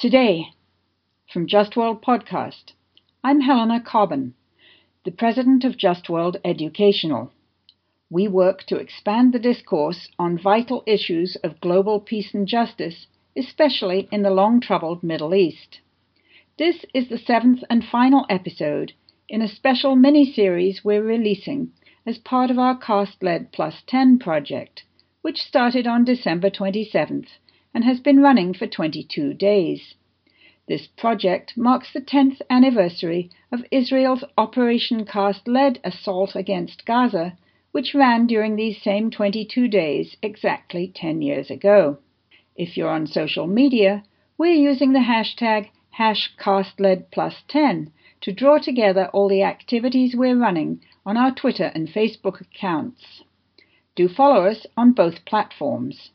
Today, from Just World Podcast, I'm Helena Cobban, the president of Just World Educational. We work to expand the discourse on vital issues of global peace and justice, especially in the long troubled Middle East. This is the seventh and final episode in a special mini series we're releasing as part of our Cast Lead Plus 10 project, which started on December 27th and has been running for 22 days. This project marks the 10th anniversary of Israel's Operation Cast Lead assault against Gaza, which ran during these same 22 days exactly 10 years ago. If you're on social media, we're using the hashtag HashCastLeadPlus10 to draw together all the activities we're running on our Twitter and Facebook accounts. Do follow us on both platforms.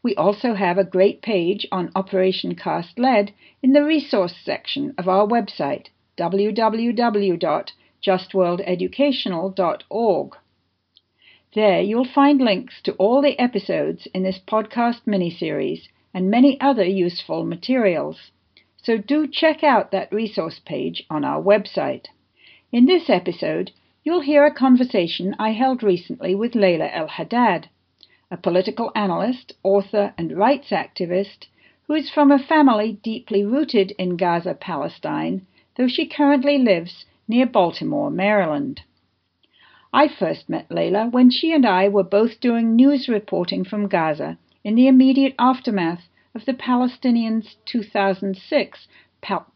We also have a great page on Operation Cast Lead in the resource section of our website, www.justworldeducational.org. There you'll find links to all the episodes in this podcast miniseries and many other useful materials. So do check out that resource page on our website. In this episode, you'll hear a conversation I held recently with Layla El Haddad a political analyst, author, and rights activist who is from a family deeply rooted in Gaza, Palestine, though she currently lives near Baltimore, Maryland. I first met Layla when she and I were both doing news reporting from Gaza in the immediate aftermath of the Palestinians' 2006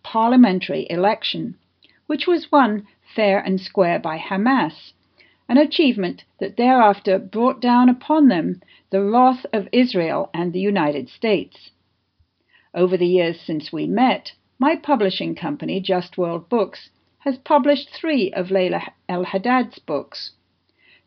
parliamentary election, which was won fair and square by Hamas an achievement that thereafter brought down upon them the wrath of Israel and the United States. Over the years since we met, my publishing company, Just World Books, has published three of Layla El Haddad's books.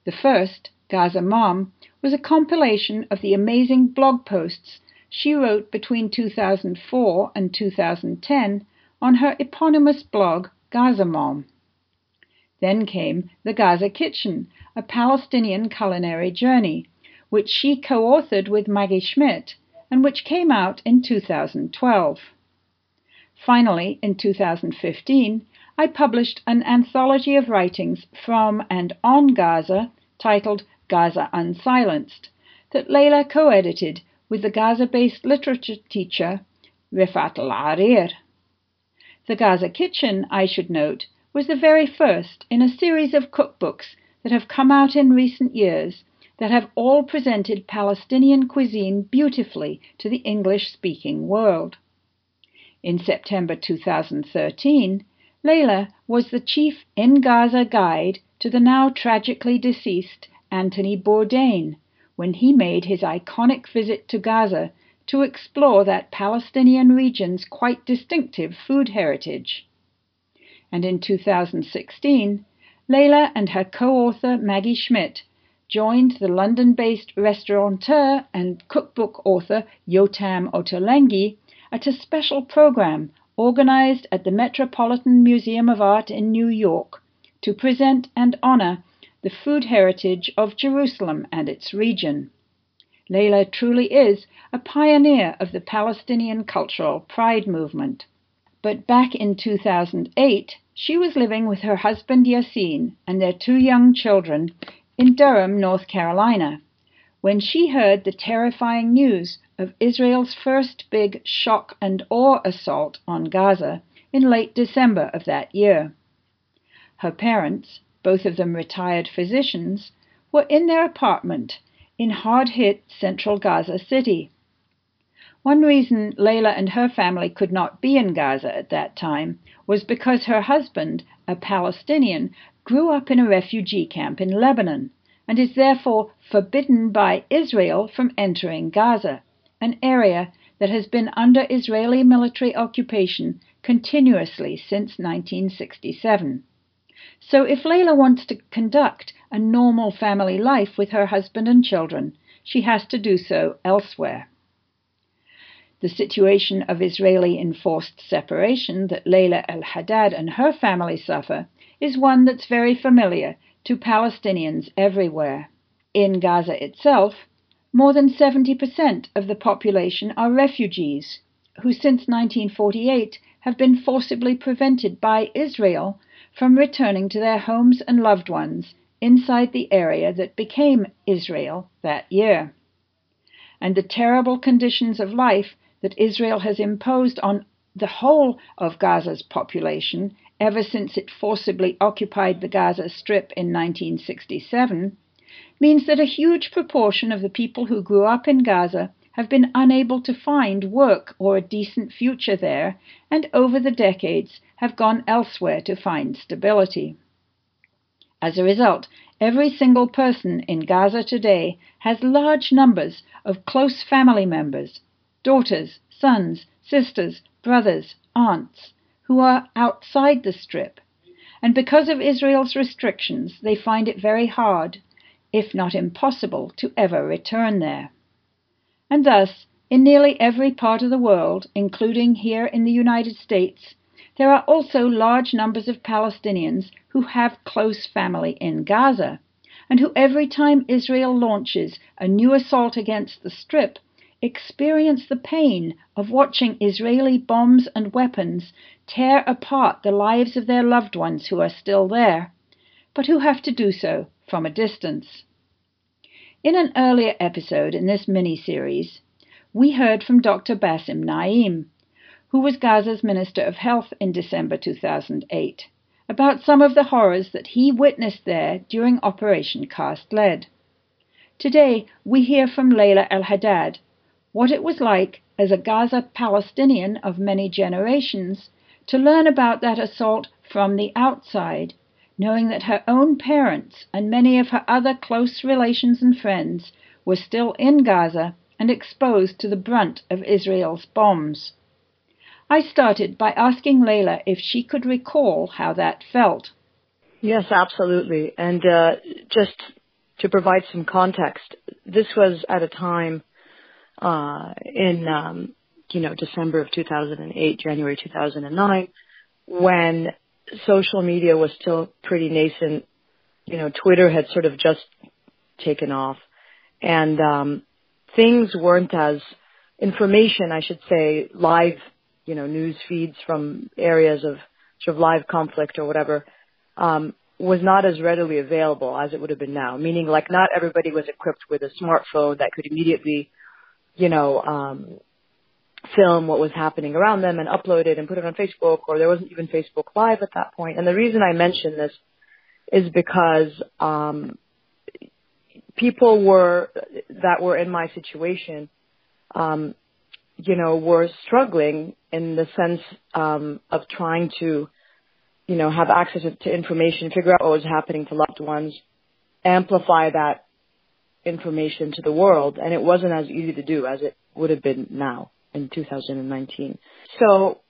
The first, Gaza Mom, was a compilation of the amazing blog posts she wrote between 2004 and 2010 on her eponymous blog, Gaza Mom. Then came The Gaza Kitchen, a Palestinian culinary journey, which she co authored with Maggie Schmidt and which came out in 2012. Finally, in 2015, I published an anthology of writings from and on Gaza titled Gaza Unsilenced that Layla co edited with the Gaza based literature teacher Refaat Alareer. The Gaza Kitchen, I should note, was the very first in a series of cookbooks that have come out in recent years that have all presented Palestinian cuisine beautifully to the English speaking world. In September 2013, Layla was the chief in Gaza guide to the now tragically deceased Anthony Bourdain when he made his iconic visit to Gaza to explore that Palestinian region's quite distinctive food heritage and in 2016, Layla and her co author Maggie Schmidt joined the London based restaurateur and cookbook author Yotam Ottolenghi at a special program organized at the Metropolitan Museum of Art in New York to present and honor the food heritage of Jerusalem and its region. Layla truly is a pioneer of the Palestinian cultural pride movement. But back in 2008, she was living with her husband Yassine and their two young children in Durham, North Carolina, when she heard the terrifying news of Israel's first big shock and awe assault on Gaza in late December of that year. Her parents, both of them retired physicians, were in their apartment in hard hit central Gaza City. One reason Layla and her family could not be in Gaza at that time was because her husband, a Palestinian, grew up in a refugee camp in Lebanon and is therefore forbidden by Israel from entering Gaza, an area that has been under Israeli military occupation continuously since 1967. So if Layla wants to conduct a normal family life with her husband and children, she has to do so elsewhere. The situation of Israeli enforced separation that Layla al Haddad and her family suffer is one that's very familiar to Palestinians everywhere. In Gaza itself, more than 70% of the population are refugees, who since 1948 have been forcibly prevented by Israel from returning to their homes and loved ones inside the area that became Israel that year. And the terrible conditions of life that Israel has imposed on the whole of Gaza's population ever since it forcibly occupied the Gaza Strip in 1967 means that a huge proportion of the people who grew up in Gaza have been unable to find work or a decent future there, and over the decades have gone elsewhere to find stability. As a result, every single person in Gaza today has large numbers of close family members, daughters, sons, sisters, brothers, aunts, who are outside the strip. And because of Israel's restrictions, they find it very hard, if not impossible, to ever return there. And thus, in nearly every part of the world, including here in the United States, there are also large numbers of Palestinians who have close family in Gaza, and who every time Israel launches a new assault against the Strip experience the pain of watching Israeli bombs and weapons tear apart the lives of their loved ones who are still there, but who have to do so from a distance. In an earlier episode in this mini series, we heard from Dr. Bassem Naim, who was Gaza's Minister of Health in December 2008, about some of the horrors that he witnessed there during Operation Cast Lead. Today, we hear from Layla El Haddad, what it was like as a Gaza Palestinian of many generations to learn about that assault from the outside, knowing that her own parents and many of her other close relations and friends were still in Gaza and exposed to the brunt of Israel's bombs. I started by asking Layla if she could recall how that felt. Yes, absolutely. And uh, just to provide some context, this was at a time uh, in um, you know December of 2008, January 2009, when social media was still pretty nascent. You know, Twitter had sort of just taken off, and um, things weren't as information, I should say, live, you know, news feeds from areas of sort of live conflict or whatever, um, was not as readily available as it would have been now. Meaning, like, not everybody was equipped with a smartphone that could immediately you know, um, film what was happening around them and upload it and put it on Facebook, or there wasn't even Facebook Live at that point. And the reason I mention this is because um, people were that were in my situation, um, you know, were struggling in the sense um, of trying to, you know, have access to information, figure out what was happening to loved ones, amplify that information to the world, and it wasn't as easy to do as it would have been now in 2019. So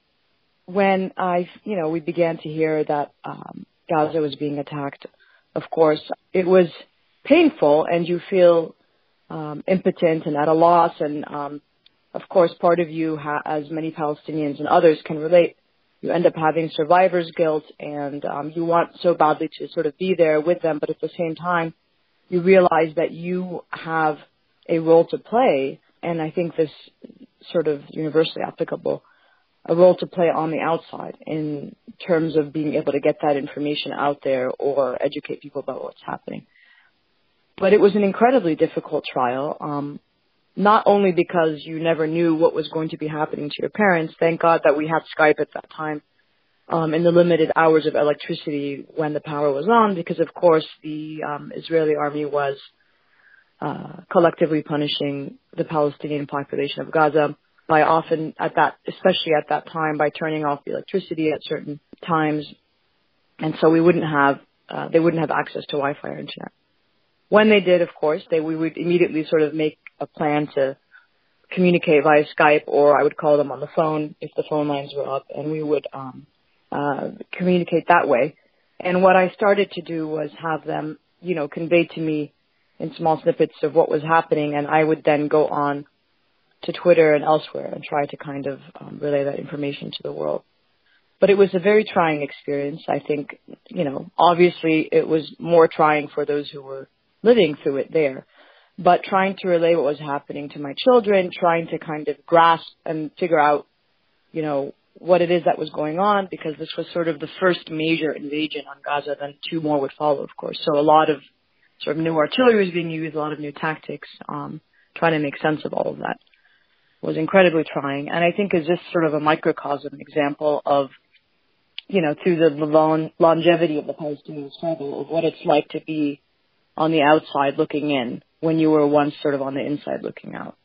when I, you know, we began to hear that um, Gaza was being attacked, of course, it was painful, and you feel um, impotent and at a loss. And um, of course, part of you, ha- as many Palestinians and others can relate, you end up having survivor's guilt, and um, you want so badly to sort of be there with them, but at the same time, you realize that you have a role to play, and I think this sort of universally applicable, a role to play on the outside in terms of being able to get that information out there or educate people about what's happening. But it was an incredibly difficult trial, um, not only because you never knew what was going to be happening to your parents. Thank God that we had Skype at that time um, in the limited hours of electricity when the power was on, because of course the um, Israeli army was uh, collectively punishing the Palestinian population of Gaza by often at that, especially at that time, by turning off the electricity at certain times, and so we wouldn't have uh, they wouldn't have access to Wi-Fi or internet. When they did, of course, they we would immediately sort of make a plan to communicate via Skype, or I would call them on the phone if the phone lines were up, and we would um, uh, communicate that way. And what I started to do was have them, you know, convey to me in small snippets of what was happening, and I would then go on to Twitter and elsewhere and try to kind of um, relay that information to the world. But it was a very trying experience. I think, you know, obviously it was more trying for those who were living through it there. But trying to relay what was happening to my children, trying to kind of grasp and figure out you know, what it is that was going on because this was sort of the first major invasion on Gaza. Then two more would follow, of course. So a lot of sort of new artillery was being used, a lot of new tactics. Um, trying to make sense of all of that was incredibly trying, and I think is just sort of a microcosm example of, you know, through the, long, longevity of the Palestinian struggle of what it's like to be on the outside looking in when you were once sort of on the inside looking out.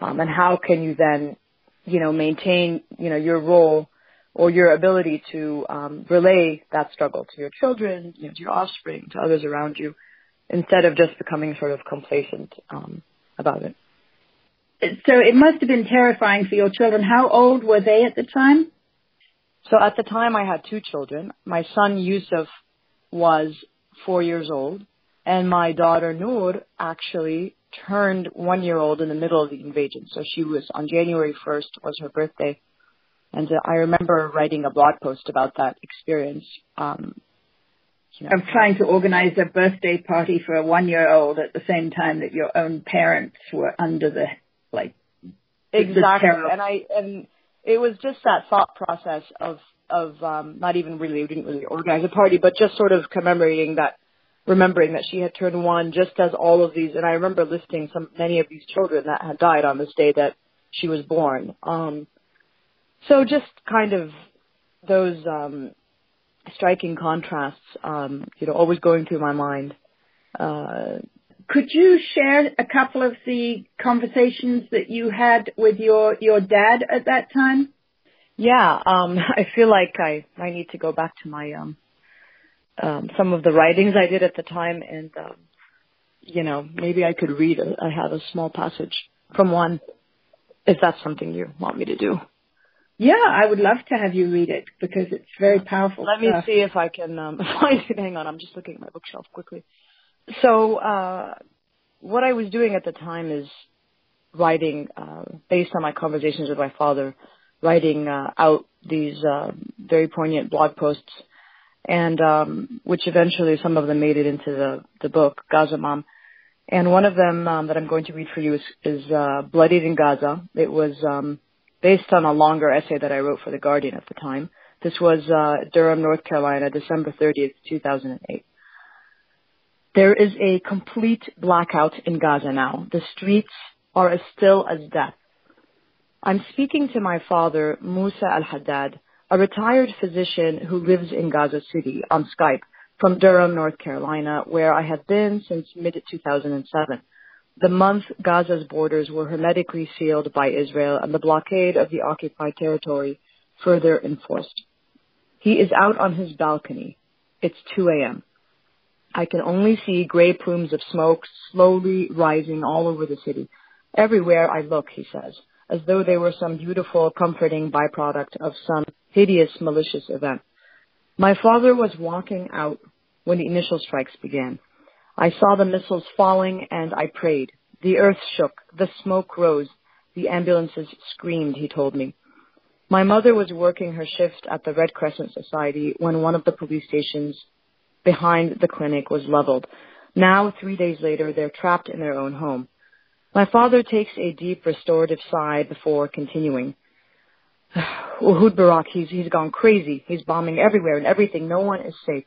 Um, and how can you then, you know, maintain, you know, your role or your ability to um, relay that struggle to your children, you know, to your offspring, to others around you, instead of just becoming sort of complacent um, about it. So it must have been terrifying for your children. How old were they at the time? So at the time, I had two children. My son Yusuf was four years old, and my daughter Noor actually turned one year old in the middle of the invasion. So she was on January 1st was her birthday. And uh, I remember writing a blog post about that experience. Um, you know, of trying to organize a birthday party for a one year old at the same time that your own parents were under the like exactly and i and it was just that thought process of of um not even really we didn't really organize a party but just sort of commemorating that remembering that she had turned one just as all of these and i remember listing some many of these children that had died on this day that she was born um so just kind of those um striking contrasts um you know always going through my mind uh could you share a couple of the conversations that you had with your your dad at that time? Yeah, um, I feel like I I need to go back to my um, um, some of the writings I did at the time, and um, you know maybe I could read. A, I have a small passage from one, if that's something you want me to do. Yeah, I would love to have you read it because it's very powerful. Let stuff. me see if I can um, find it. Hang on, I'm just looking at my bookshelf quickly. So uh, what I was doing at the time is writing, uh, based on my conversations with my father, writing uh, out these uh, very poignant blog posts, and um, which eventually some of them made it into the the book Gaza Mom. And one of them um, that I'm going to read for you is, is uh, Bloodied in Gaza. It was um, based on a longer essay that I wrote for The Guardian at the time. This was uh, Durham, North Carolina, December 30th, 2008. There is a complete blackout in Gaza now. The streets are as still as death. I'm speaking to my father, Musa al-Haddad, a retired physician who lives in Gaza City on Skype from Durham, North Carolina, where I have been since mid-2007. The month Gaza's borders were hermetically sealed by Israel and the blockade of the occupied territory further enforced. He is out on his balcony. It's 2 a.m. I can only see gray plumes of smoke slowly rising all over the city. Everywhere I look, he says, as though they were some beautiful, comforting byproduct of some hideous, malicious event. My father was walking out when the initial strikes began. I saw the missiles falling and I prayed. The earth shook, the smoke rose, the ambulances screamed, he told me. My mother was working her shift at the Red Crescent Society when one of the police stations behind the clinic was leveled. Now, three days later, they're trapped in their own home. My father takes a deep restorative sigh before continuing. Ehud Barak, he's, he's gone crazy. He's bombing everywhere and everything. No one is safe.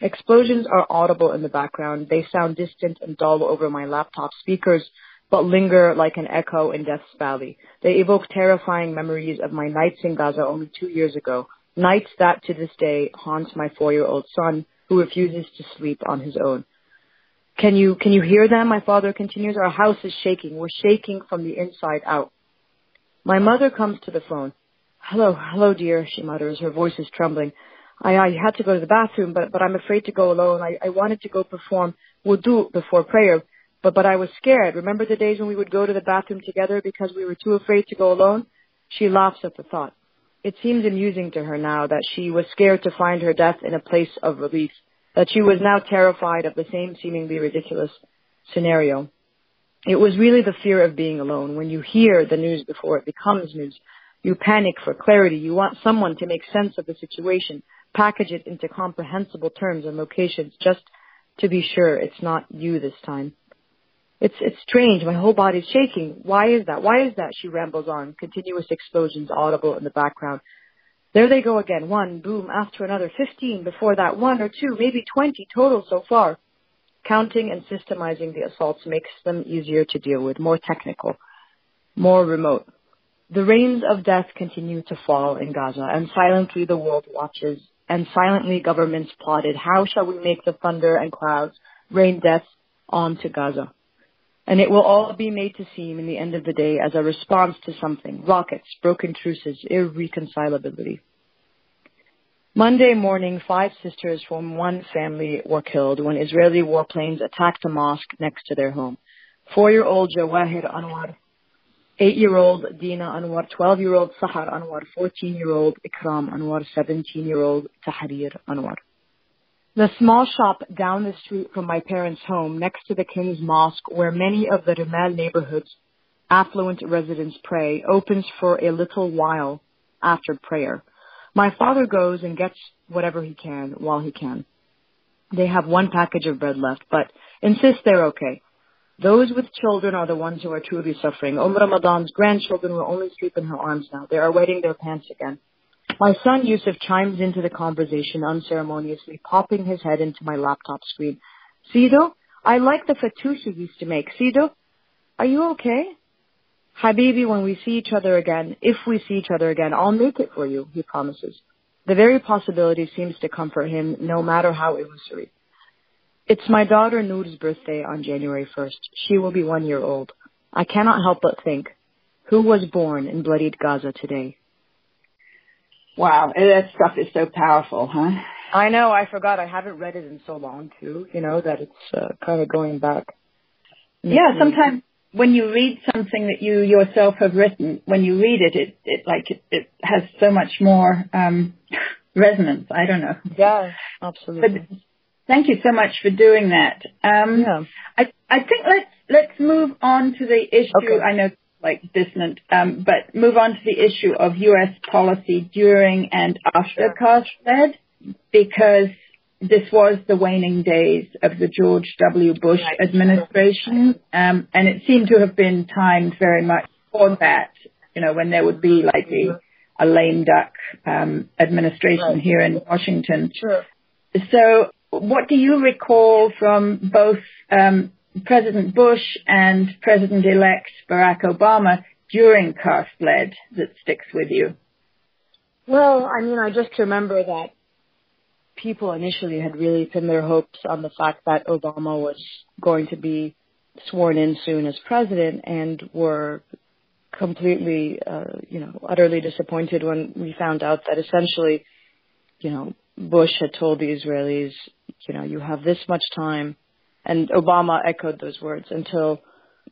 Explosions are audible in the background. They sound distant and dull over my laptop speakers, but linger like an echo in Death's Valley. They evoke terrifying memories of my nights in Gaza only two years ago, nights that to this day haunt my four-year-old son, who refuses to sleep on his own. Can you, can you hear them? My father continues. Our house is shaking. We're shaking from the inside out. My mother comes to the phone. Hello, hello dear, she mutters. Her voice is trembling. I, I had to go to the bathroom, but, but I'm afraid to go alone. I, I wanted to go perform wudu before prayer, but, but I was scared. Remember the days when we would go to the bathroom together because we were too afraid to go alone? She laughs at the thought. It seems amusing to her now that she was scared to find her death in a place of relief, that she was now terrified of the same seemingly ridiculous scenario. It was really the fear of being alone. When you hear the news before it becomes news, you panic for clarity. You want someone to make sense of the situation, package it into comprehensible terms and locations just to be sure it's not you this time. It's it's strange. My whole body's shaking. Why is that? Why is that? She rambles on. Continuous explosions audible in the background. There they go again. One boom after another. Fifteen before that. One or two, maybe twenty total so far. Counting and systemizing the assaults makes them easier to deal with, more technical, more remote. The rains of death continue to fall in Gaza, and silently the world watches, and silently governments plotted how shall we make the thunder and clouds rain death onto Gaza. And it will all be made to seem in the end of the day as a response to something, rockets, broken truces, irreconcilability. Monday morning, five sisters from one family were killed when Israeli warplanes attacked a mosque next to their home. Four-year-old Jawahir Anwar, eight-year-old Dina Anwar, 12-year-old Sahar Anwar, 14-year-old Ikram Anwar, 17-year-old Tahrir Anwar. The small shop down the street from my parents' home next to the King's Mosque where many of the Rimal neighborhood's affluent residents pray opens for a little while after prayer. My father goes and gets whatever he can while he can. They have one package of bread left, but insist they're okay. Those with children are the ones who are truly suffering. Umm Ramadan's grandchildren will only sleep in her arms now. They are wetting their pants again. My son Yusuf chimes into the conversation unceremoniously, popping his head into my laptop screen. Sido, I like the fattoush you used to make. Sido, are you okay? Habibi, when we see each other again, if we see each other again, I'll make it for you, he promises. The very possibility seems to comfort him, no matter how illusory. It's my daughter Noor's birthday on January 1st. She will be one year old. I cannot help but think, who was born in bloodied Gaza today? Wow, that stuff is so powerful, huh? I know, I forgot. I haven't read it in so long, too, you know, that it's uh, kind of going back. Yeah, sometimes when you read something that you yourself have written, when you read it, it, it like it, it has so much more um, resonance. I don't know. Yeah, absolutely. But thank you so much for doing that. Um, yeah. I I think let's let's move on to the issue. Okay. I know like dissonant, um, but move on to the issue of U.S. policy during and after Cast because this was the waning days of the George W. Bush Right. administration, um, and it seemed to have been timed very much for that. You know, when there would be like a, a lame duck um, administration Right. here in Washington. Sure. So, what do you recall from both um, President Bush and President-elect Barack Obama during Cast-Lead that sticks with you? Well, I mean, I just remember that people initially had really pinned their hopes on the fact that Obama was going to be sworn in soon as president and were completely, uh, you know, utterly disappointed when we found out that essentially, you know, Bush had told the Israelis, you know, you have this much time, and Obama echoed those words until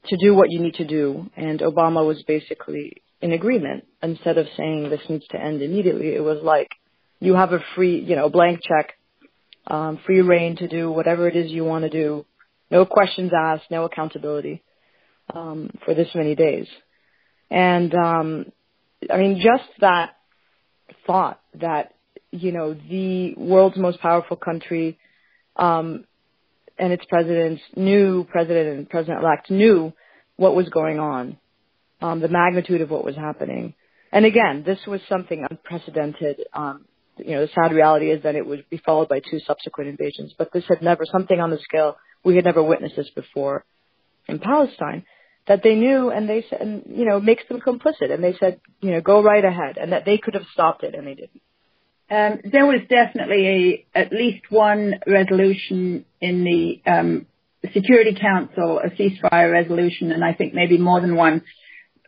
to do what you need to do, and Obama was basically in agreement. Instead of saying this needs to end immediately, it was like you have a free, you know, blank check, um, free reign to do whatever it is you want to do, no questions asked, no accountability um, for this many days. And um, I mean, just that thought that you know the world's most powerful country um, and its presidents knew, president and president-elect knew what was going on, um, the magnitude of what was happening. And again, this was something unprecedented. Um, you know, the sad reality is that it would be followed by two subsequent invasions, but this had never, something on the scale, we had never witnessed this before in Palestine, that they knew and they said, and, you know, makes them complicit. And they said, you know, go right ahead and that they could have stopped it and they didn't. Um, there was definitely a, at least one resolution in the um, Security Council, a ceasefire resolution, and I think maybe more than one,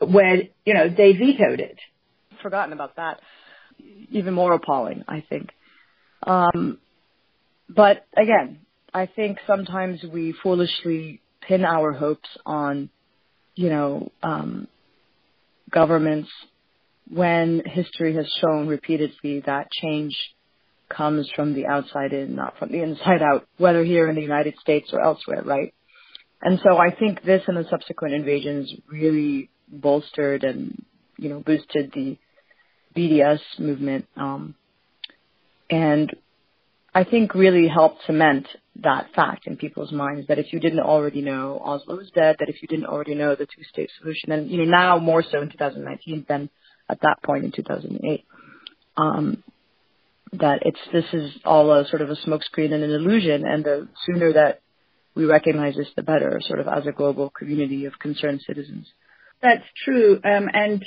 where you know they vetoed it. Forgotten about that. Even more appalling, I think. Um, but again, I think sometimes we foolishly pin our hopes on, you know, um, governments when history has shown repeatedly that change comes from the outside in, not from the inside out, whether here in the United States or elsewhere, right? And so I think this and the subsequent invasions really bolstered and, you know, boosted the BDS movement, um, and I think really helped cement that fact in people's minds that if you didn't already know Oslo was dead, that if you didn't already know the two-state solution, and you know now more so in 2019 than at that point in 2008, um, that it's this is all a sort of a smokescreen and an illusion, and the sooner that we recognize this, the better, sort of as a global community of concerned citizens. That's true, um, and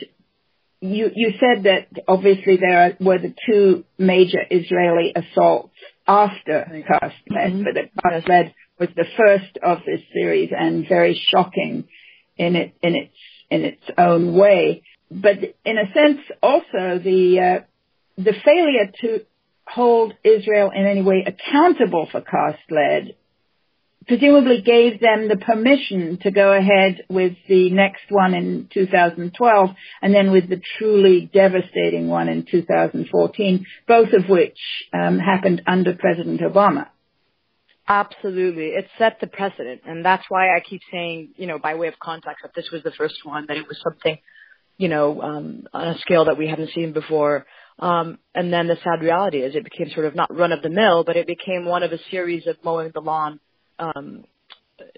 you you said that obviously there were the two major Israeli assaults after Cast Lead, mm-hmm. but that Cast Lead was the first of this series and very shocking in it in its in its own way. But in a sense, also the uh, the failure to hold Israel in any way accountable for Cast Lead presumably gave them the permission to go ahead with the next one in 2012 and then with the truly devastating one in 2014, both of which um, happened under President Obama. Absolutely. It set the precedent. And that's why I keep saying, you know, by way of context, that this was the first one, that it was something, you know, um, on a scale that we hadn't seen before. Um, and then the sad reality is it became sort of not run of the mill, but it became one of a series of mowing the lawn um,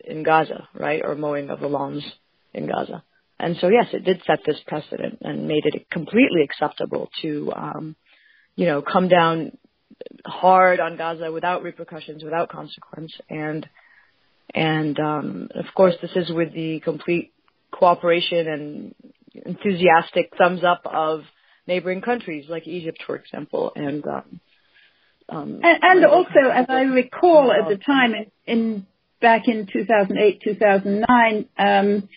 in Gaza, right, or mowing of the lawns in Gaza. And so, yes, it did set this precedent and made it completely acceptable to, um, you know, come down hard on Gaza without repercussions, without consequence. And, and, um, of course, this is with the complete cooperation and enthusiastic thumbs up of neighboring countries like Egypt, for example, and, um, um, and, and also, as I recall at the time, in, in back in 2008, 2009, um,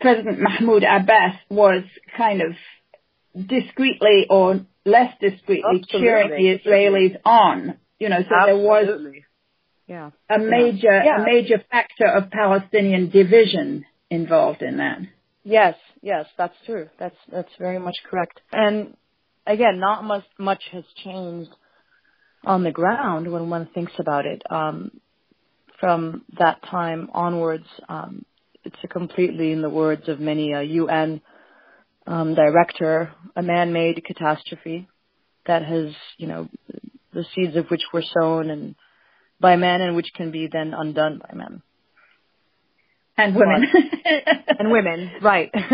President Mahmoud Abbas was kind of discreetly or less discreetly Absolutely. cheering the Israelis on. You know, so Absolutely. there was yeah. a major yeah. a major factor of Palestinian division involved in that. Yes, yes, that's true. That's that's very much correct. And again, not much much has changed on the ground when one thinks about it. Um, from that time onwards, um, it's a completely, in the words of many a UN um, director, a man-made catastrophe that has, you know, the seeds of which were sown and by men and which can be then undone by men. And women. and women, right.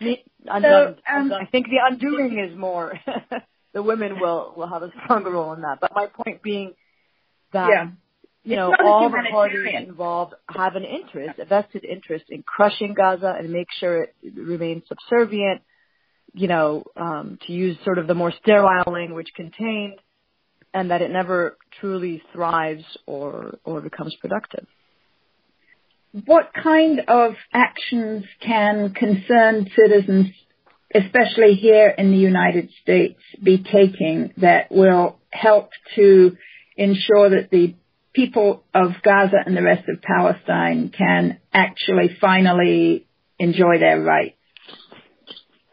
so, um, I think the undoing is more the women will will have a stronger role in that. But my point being that yeah. you know all the parties involved have an interest, a vested interest in crushing Gaza and make sure it remains subservient. You know, um, to use sort of the more sterile language contained, and that it never truly thrives or or becomes productive. What kind of actions can concerned citizens especially here in the United States, be taking that will help to ensure that the people of Gaza and the rest of Palestine can actually finally enjoy their rights?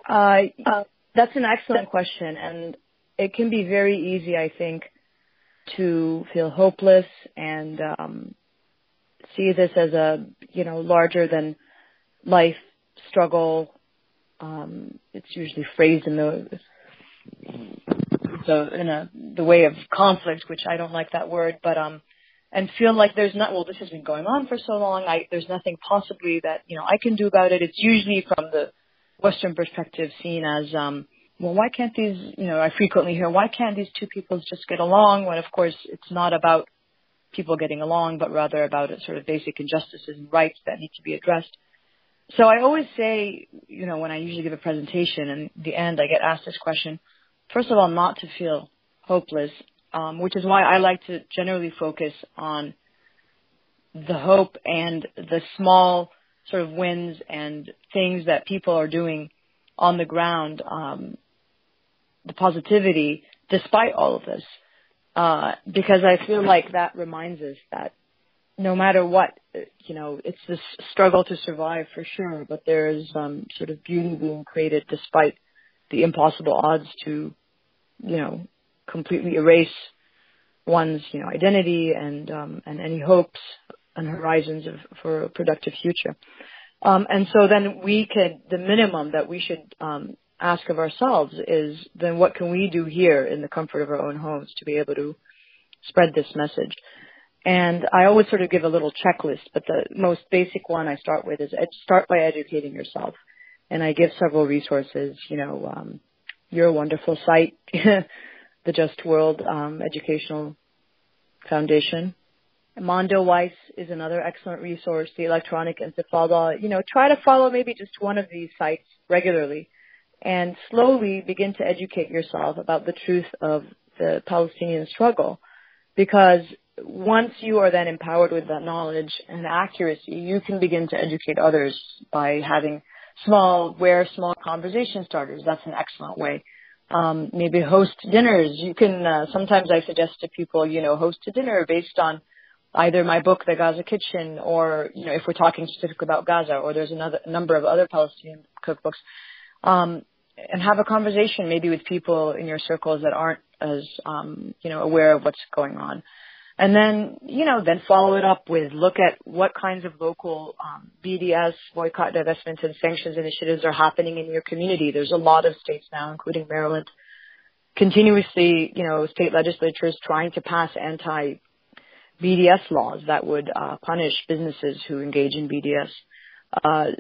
Uh, uh, that's an excellent question, and it can be very easy, I think, to feel hopeless and um, see this as a you know larger than life struggle um, it's usually phrased in the the in a the way of conflict, which I don't like that word, but um, and feel like there's not well, this has been going on for so long. I there's nothing possibly that you know I can do about it. It's usually from the Western perspective seen as um, well, why can't these you know I frequently hear why can't these two peoples just get along? When of course it's not about people getting along, but rather about sort of basic injustices and rights that need to be addressed. So I always say, you know, when I usually give a presentation and the end I get asked this question, first of all, not to feel hopeless, um, which is why I like to generally focus on the hope and the small sort of wins and things that people are doing on the ground, um, the positivity despite all of this. Uh, because I feel like that reminds us that no matter what, you know, it's this struggle to survive for sure, but there is um, sort of beauty being created despite the impossible odds to, you know, completely erase one's, you know, identity and um, and any hopes and horizons of, for a productive future. Um, and so then we could, the minimum that we should um, ask of ourselves is then what can we do here in the comfort of our own homes to be able to spread this message? And I always sort of give a little checklist, but the most basic one I start with is start by educating yourself. And I give several resources, you know, um, your wonderful site, the Just World um, Educational Foundation. Mondoweiss is another excellent resource, the Electronic Intifada. You know, try to follow maybe just one of these sites regularly and slowly begin to educate yourself about the truth of the Palestinian struggle. Because once you are then empowered with that knowledge and accuracy, you can begin to educate others by having small, where small conversation starters. That's an excellent way. Um, maybe host dinners. You can, uh, sometimes I suggest to people, you know, host a dinner based on either my book, The Gaza Kitchen, or, you know, if we're talking specifically about Gaza, or there's another number of other Palestinian cookbooks. Um, and have a conversation maybe with people in your circles that aren't as, um, you know, aware of what's going on. And then, you know, then follow it up with look at what kinds of local um, BDS, boycott, divestment, and sanctions initiatives are happening in your community. There's a lot of states now, including Maryland, continuously, you know, state legislatures trying to pass anti BDS laws that would uh, punish businesses who engage in BDS. Uh,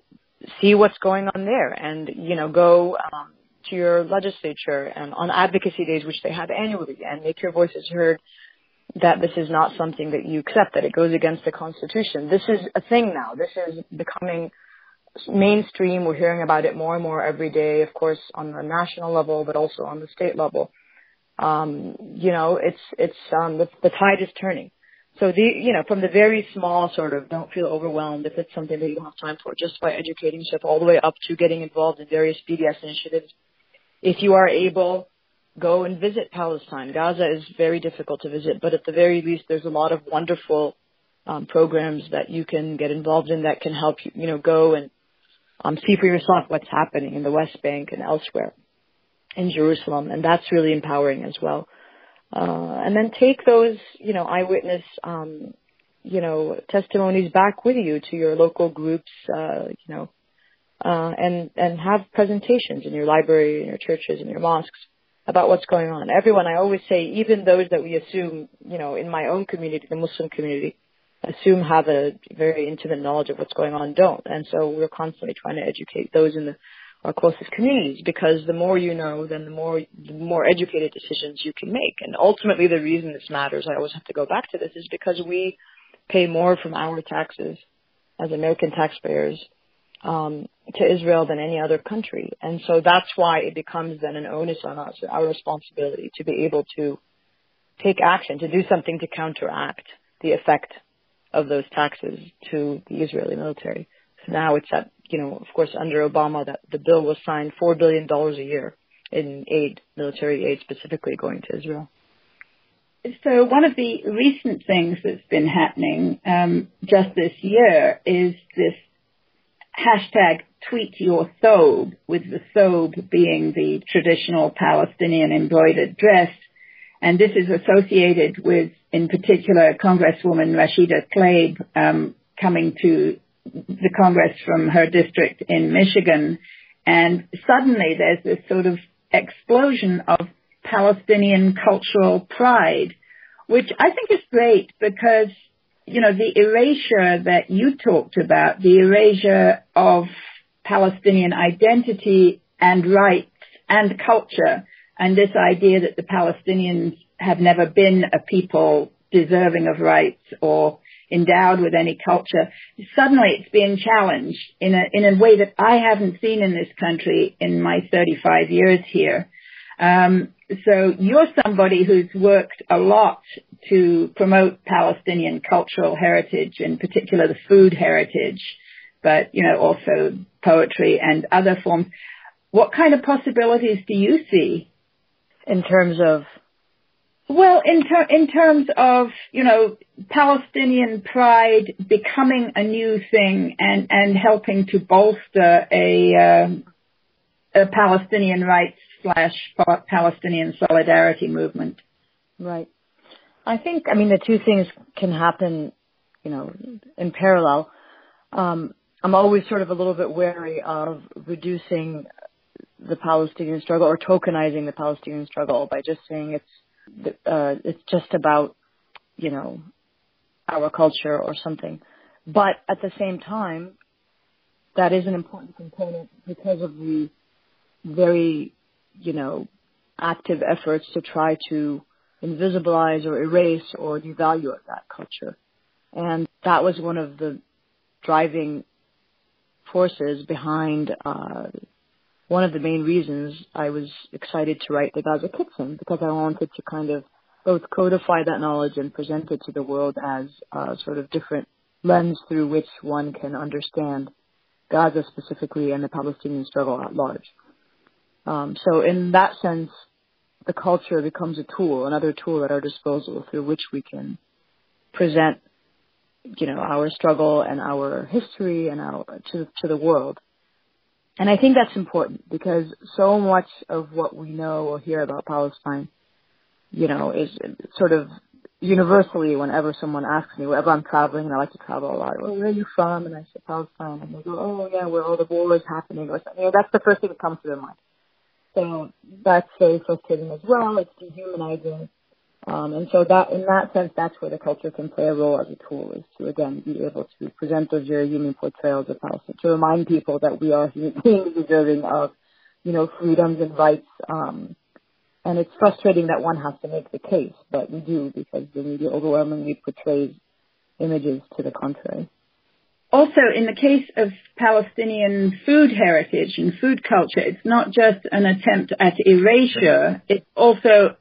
see what's going on there, and you know, go um, to your legislature and on advocacy days, which they have annually, and make your voices heard that this is not something that you accept, that it goes against the Constitution. This is a thing now. This is becoming mainstream. We're hearing about it more and more every day, of course, on the national level, but also on the state level. Um, you know, it's, it's, um, the, the tide is turning. So the, you know, from the very small sort of don't feel overwhelmed if it's something that you don't have time for, just by educating yourself all the way up to getting involved in various BDS initiatives. If you are able, go and visit Palestine. Gaza is very difficult to visit, but at the very least, there's a lot of wonderful um, programs that you can get involved in that can help you, you know, go and um, see for yourself what's happening in the West Bank and elsewhere in Jerusalem, and that's really empowering as well. Uh, and then take those, you know, eyewitness, um, you know, testimonies back with you to your local groups, uh, you know, uh, and and have presentations in your library, in your churches, in your mosques about what's going on. Everyone, I always say, even those that we assume, you know, in my own community, the Muslim community, assume have a very intimate knowledge of what's going on, don't. And so we're constantly trying to educate those in the, our closest communities because the more you know, then the more the more educated decisions you can make. And ultimately, the reason this matters, I always have to go back to this, is because we pay more from our taxes as American taxpayers um, to Israel than any other country. And so that's why it becomes then an onus on us, our responsibility to be able to take action, to do something to counteract the effect of those taxes to the Israeli military. So now it's at, you know, of course, under Obama, that the bill was signed $4 billion a year in aid, military aid specifically going to Israel. So one of the recent things that's been happening um, just this year is this hashtag tweet your thobe, with the thobe being the traditional Palestinian embroidered dress. And this is associated with, in particular, Congresswoman Rashida Tlaib um, coming to the Congress from her district in Michigan. And suddenly there's this sort of explosion of Palestinian cultural pride, which I think is great because you know, the erasure that you talked about, the erasure of Palestinian identity and rights and culture, and this idea that the Palestinians have never been a people deserving of rights or endowed with any culture. Suddenly it's being challenged in a, in a way that I haven't seen in this country in my 35 years here. Um, so you're somebody who's worked a lot to promote Palestinian cultural heritage, in particular the food heritage, but you know also poetry and other forms. What kind of possibilities do you see in terms of? Well, in ter- in terms of you know Palestinian pride becoming a new thing and and helping to bolster a uh, a Palestinian rights slash Palestinian solidarity movement. Right. I think, I mean, the two things can happen, you know, in parallel. Um, I'm always sort of a little bit wary of reducing the Palestinian struggle or tokenizing the Palestinian struggle by just saying it's uh, it's just about you know our culture or something. But at the same time, that is an important component because of the very, you know, active efforts to try to invisibilize or erase or devalue that culture. And that was one of the driving forces behind uh, one of the main reasons I was excited to write the Gaza Kitchen because I wanted to kind of both codify that knowledge and present it to the world as a sort of different lens through which one can understand Gaza specifically and the Palestinian struggle at large. Um, so in that sense, the culture becomes a tool, another tool at our disposal through which we can present, you know, our struggle and our history and our to to the world. And I think that's important because so much of what we know or hear about Palestine, you know, is sort of universally whenever someone asks me, whenever I'm traveling, and I like to travel a lot, well, where are you from? And I say Palestine, and they go, oh yeah, where all the war is happening, or something. You know, that's the first thing that comes to their mind. So that's very frustrating as well. It's dehumanizing. Um, and so that, in that sense, that's where the culture can play a role as a tool is to, again, be able to present those very human portrayals of Palestine, to remind people that we are human beings deserving of, you know, freedoms and rights. Um, and it's frustrating that one has to make the case, but we do because the media overwhelmingly portrays images to the contrary also, in the case of Palestinian food heritage and food culture, it's not just an attempt at erasure, it's also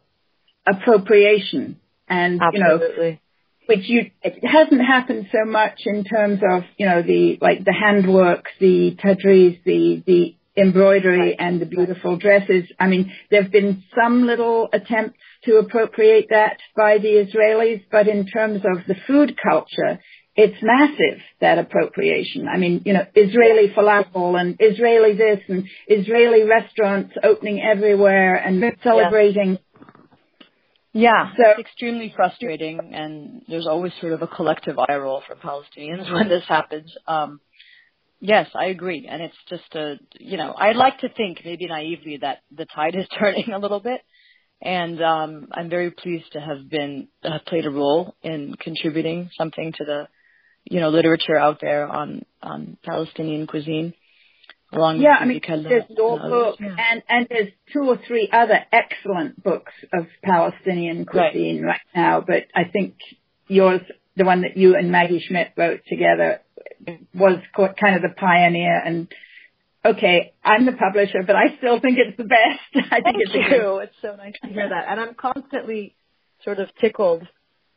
appropriation. And, Absolutely. you know, which you, it hasn't happened so much in terms of, you know, the, like the handwork, the tatreez, the, the embroidery and the beautiful dresses. I mean, there have been some little attempts to appropriate that by the Israelis, but in terms of the food culture, it's massive, that appropriation. I mean, you know, Israeli falafel and Israeli this and Israeli restaurants opening everywhere and celebrating. Yeah, so, it's extremely frustrating and there's always sort of a collective eye roll for Palestinians when this happens. Um, yes, I agree. And it's just a, you know, I'd like to think maybe naively that the tide is turning a little bit. And um, I'm very pleased to have been uh, played a role in contributing something to the you know, literature out there on on Palestinian cuisine. Along yeah, I mean, there's your book, yeah. and and there's two or three other excellent books of Palestinian cuisine right, right now. But I think yours, the one that you and Maggie Schmitt wrote together, was kind of the pioneer. And okay, I'm the publisher, but I still think it's the best. I think Thank it's you. It's so nice to hear that, and I'm constantly sort of tickled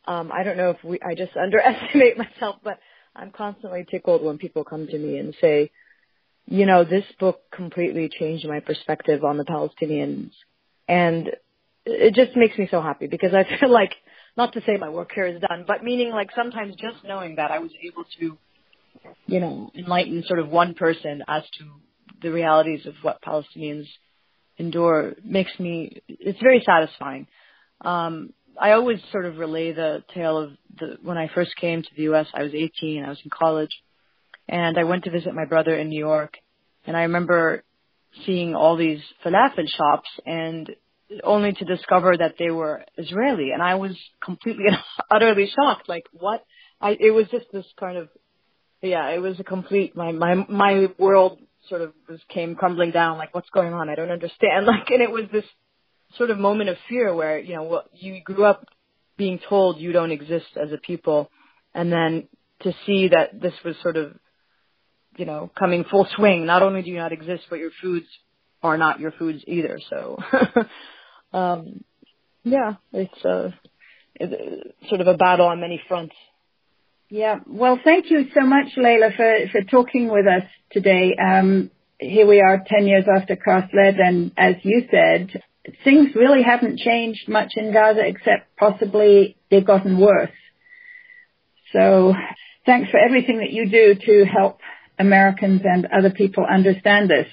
um, I don't know if we, I just underestimate myself, but I'm constantly tickled when people come to me and say, you know, this book completely changed my perspective on the Palestinians. And it just makes me so happy because I feel like, not to say my work here is done, but meaning like sometimes just knowing that I was able to, you know, enlighten sort of one person as to the realities of what Palestinians endure makes me, it's very satisfying. Um, I always sort of relay the tale of the when I first came to the U.S. I was 18. I was in college, and I went to visit my brother in New York. And I remember seeing all these falafel shops, and only to discover that they were Israeli. And I was completely and utterly shocked. Like what? I it was just this kind of yeah. It was a complete my my my world sort of was came crumbling down. Like what's going on? I don't understand. Like and it was this sort of moment of fear where you know what you grew up being told you don't exist as a people, and then to see that this was sort of you know coming full swing. Not only do you not exist, but your foods are not your foods either. So, um, yeah, it's a it's sort of a battle on many fronts. Yeah. Well, thank you so much, Laila, for, for talking with us today. Um, here we are 10 years after Cast Lead, and as you said, things really haven't changed much in Gaza except possibly they've gotten worse. So thanks for everything that you do to help Americans and other people understand this.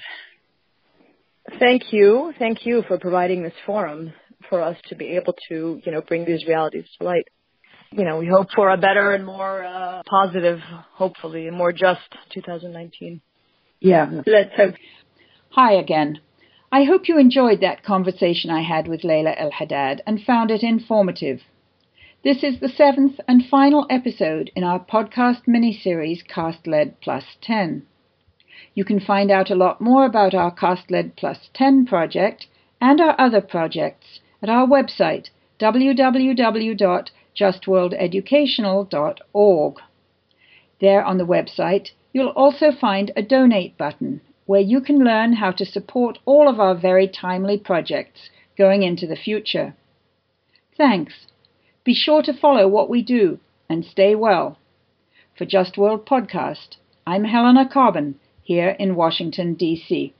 Thank you. Thank you for providing this forum for us to be able to, you know, bring these realities to light. You know, we hope for a better and more uh, positive, hopefully, and more just 2019. Yeah, let's hope. Hi again. I hope you enjoyed that conversation I had with Laila El Haddad and found it informative. This is the seventh and final episode in our podcast mini-series Cast Lead Plus 10. You can find out a lot more about our Cast Lead Plus 10 project and our other projects at our website www.justworldeducational.org. There on the website, you'll also find a donate button where you can learn how to support all of our very timely projects going into the future. Thanks. Be sure to follow what we do and stay well. For Just World Podcast, I'm Helena Cobban here in Washington, D.C.